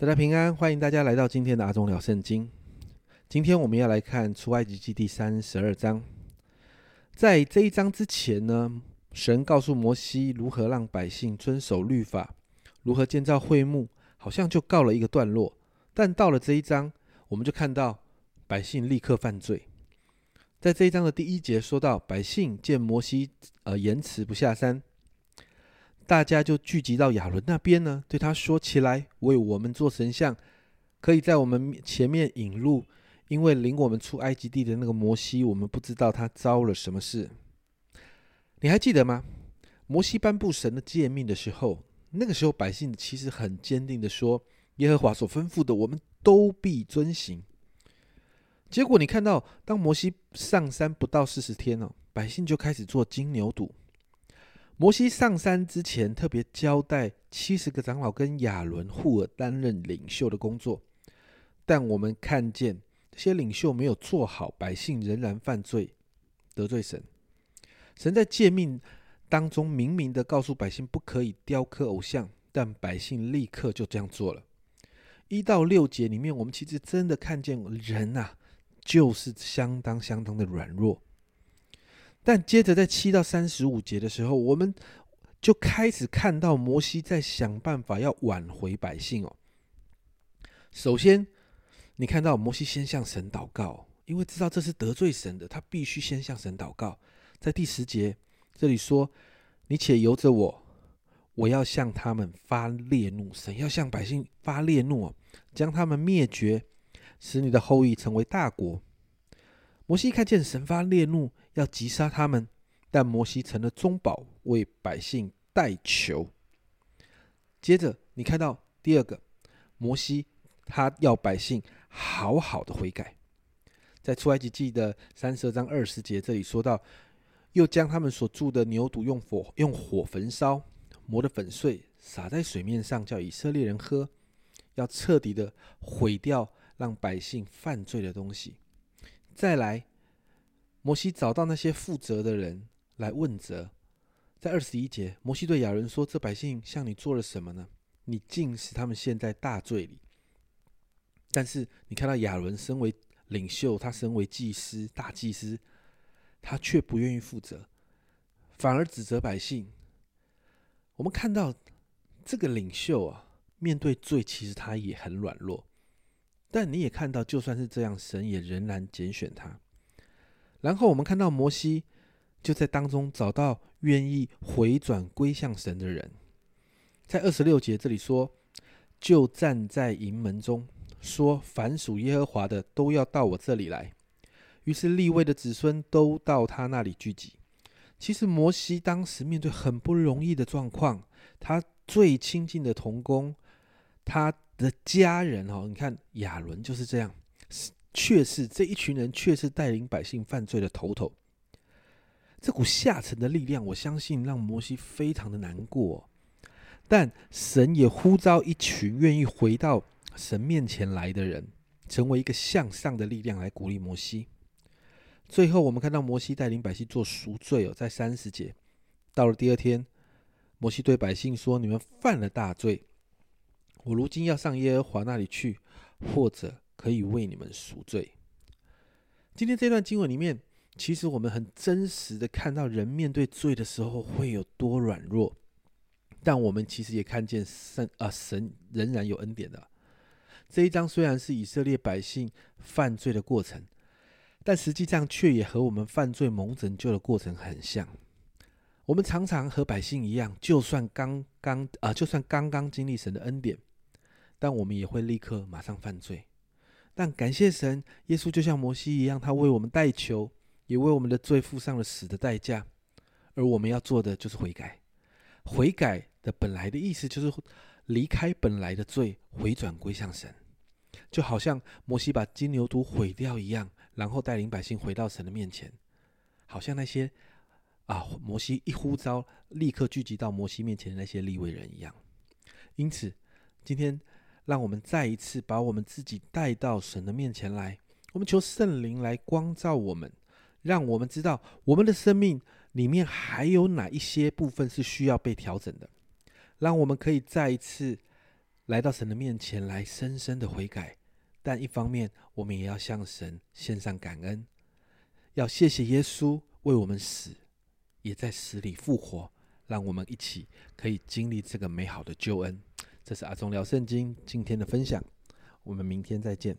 大家平安，欢迎大家来到今天的阿忠聊圣经。今天我们要来看出埃及记第三十二章。在这一章之前呢，神告诉摩西如何让百姓遵守律法，如何建造会幕，好像就告了一个段落。但到了这一章，我们就看到百姓立刻犯罪。在这一章的第一节说到，百姓见摩西呃延迟不下山。大家就聚集到亚伦那边呢，对他说起来：“为我们做神像，可以在我们前面引路，因为领我们出埃及地的那个摩西，我们不知道他遭了什么事。你还记得吗？摩西颁布神的诫命的时候，那个时候百姓其实很坚定的说：耶和华所吩咐的，我们都必遵行。结果你看到，当摩西上山不到四十天哦，百姓就开始做金牛犊。”摩西上山之前，特别交代七十个长老跟亚伦、户尔担任领袖的工作，但我们看见这些领袖没有做好，百姓仍然犯罪，得罪神。神在诫命当中明明的告诉百姓不可以雕刻偶像，但百姓立刻就这样做了。一到六节里面，我们其实真的看见人呐，就是相当相当的软弱。但接着在七到三十五节的时候，我们就开始看到摩西在想办法要挽回百姓哦。首先，你看到摩西先向神祷告，因为知道这是得罪神的，他必须先向神祷告。在第十节这里说：“你且由着我，我要向他们发烈怒。神要向百姓发烈怒哦，将他们灭绝，使你的后裔成为大国。”摩西看见神发烈怒。要击杀他们，但摩西成了中保，为百姓代求。接着，你看到第二个，摩西他要百姓好好的悔改。在出埃及记的三十二章二十节，这里说到，又将他们所住的牛犊用火用火焚烧，磨得粉碎，撒在水面上，叫以色列人喝，要彻底的毁掉让百姓犯罪的东西。再来。摩西找到那些负责的人来问责，在二十一节，摩西对亚伦说：“这百姓向你做了什么呢？你竟使他们陷在大罪里。”但是你看到亚伦身为领袖，他身为祭司、大祭司，他却不愿意负责，反而指责百姓。我们看到这个领袖啊，面对罪，其实他也很软弱。但你也看到，就算是这样，神也仍然拣选他。然后我们看到摩西就在当中找到愿意回转归向神的人，在二十六节这里说，就站在营门中说：“凡属耶和华的都要到我这里来。”于是立位的子孙都到他那里聚集。其实摩西当时面对很不容易的状况，他最亲近的童工，他的家人哦，你看亚伦就是这样。却是这一群人，却是带领百姓犯罪的头头。这股下沉的力量，我相信让摩西非常的难过。但神也呼召一群愿意回到神面前来的人，成为一个向上的力量来鼓励摩西。最后，我们看到摩西带领百姓做赎罪哦，在三十节。到了第二天，摩西对百姓说：“你们犯了大罪，我如今要上耶和华那里去，或者。”可以为你们赎罪。今天这段经文里面，其实我们很真实的看到人面对罪的时候会有多软弱，但我们其实也看见神啊，神仍然有恩典的。这一章虽然是以色列百姓犯罪的过程，但实际上却也和我们犯罪蒙拯救的过程很像。我们常常和百姓一样，就算刚刚啊，就算刚刚经历神的恩典，但我们也会立刻马上犯罪。但感谢神，耶稣就像摩西一样，他为我们代求，也为我们的罪付上了死的代价。而我们要做的就是悔改。悔改的本来的意思就是离开本来的罪，回转归向神。就好像摩西把金牛犊毁掉一样，然后带领百姓回到神的面前。好像那些啊，摩西一呼召，立刻聚集到摩西面前的那些立位人一样。因此，今天。让我们再一次把我们自己带到神的面前来。我们求圣灵来光照我们让我们知道我们的生命里面还有哪一些部分是需要被调整的。让我们可以再一次来到神的面前来深深的悔改但一方面我们也要向神献上感恩。要谢谢耶稣为我们死也在死里复活让我们一起可以经历这个美好的救恩。这是阿忠聊圣经今天的分享，我们明天再见。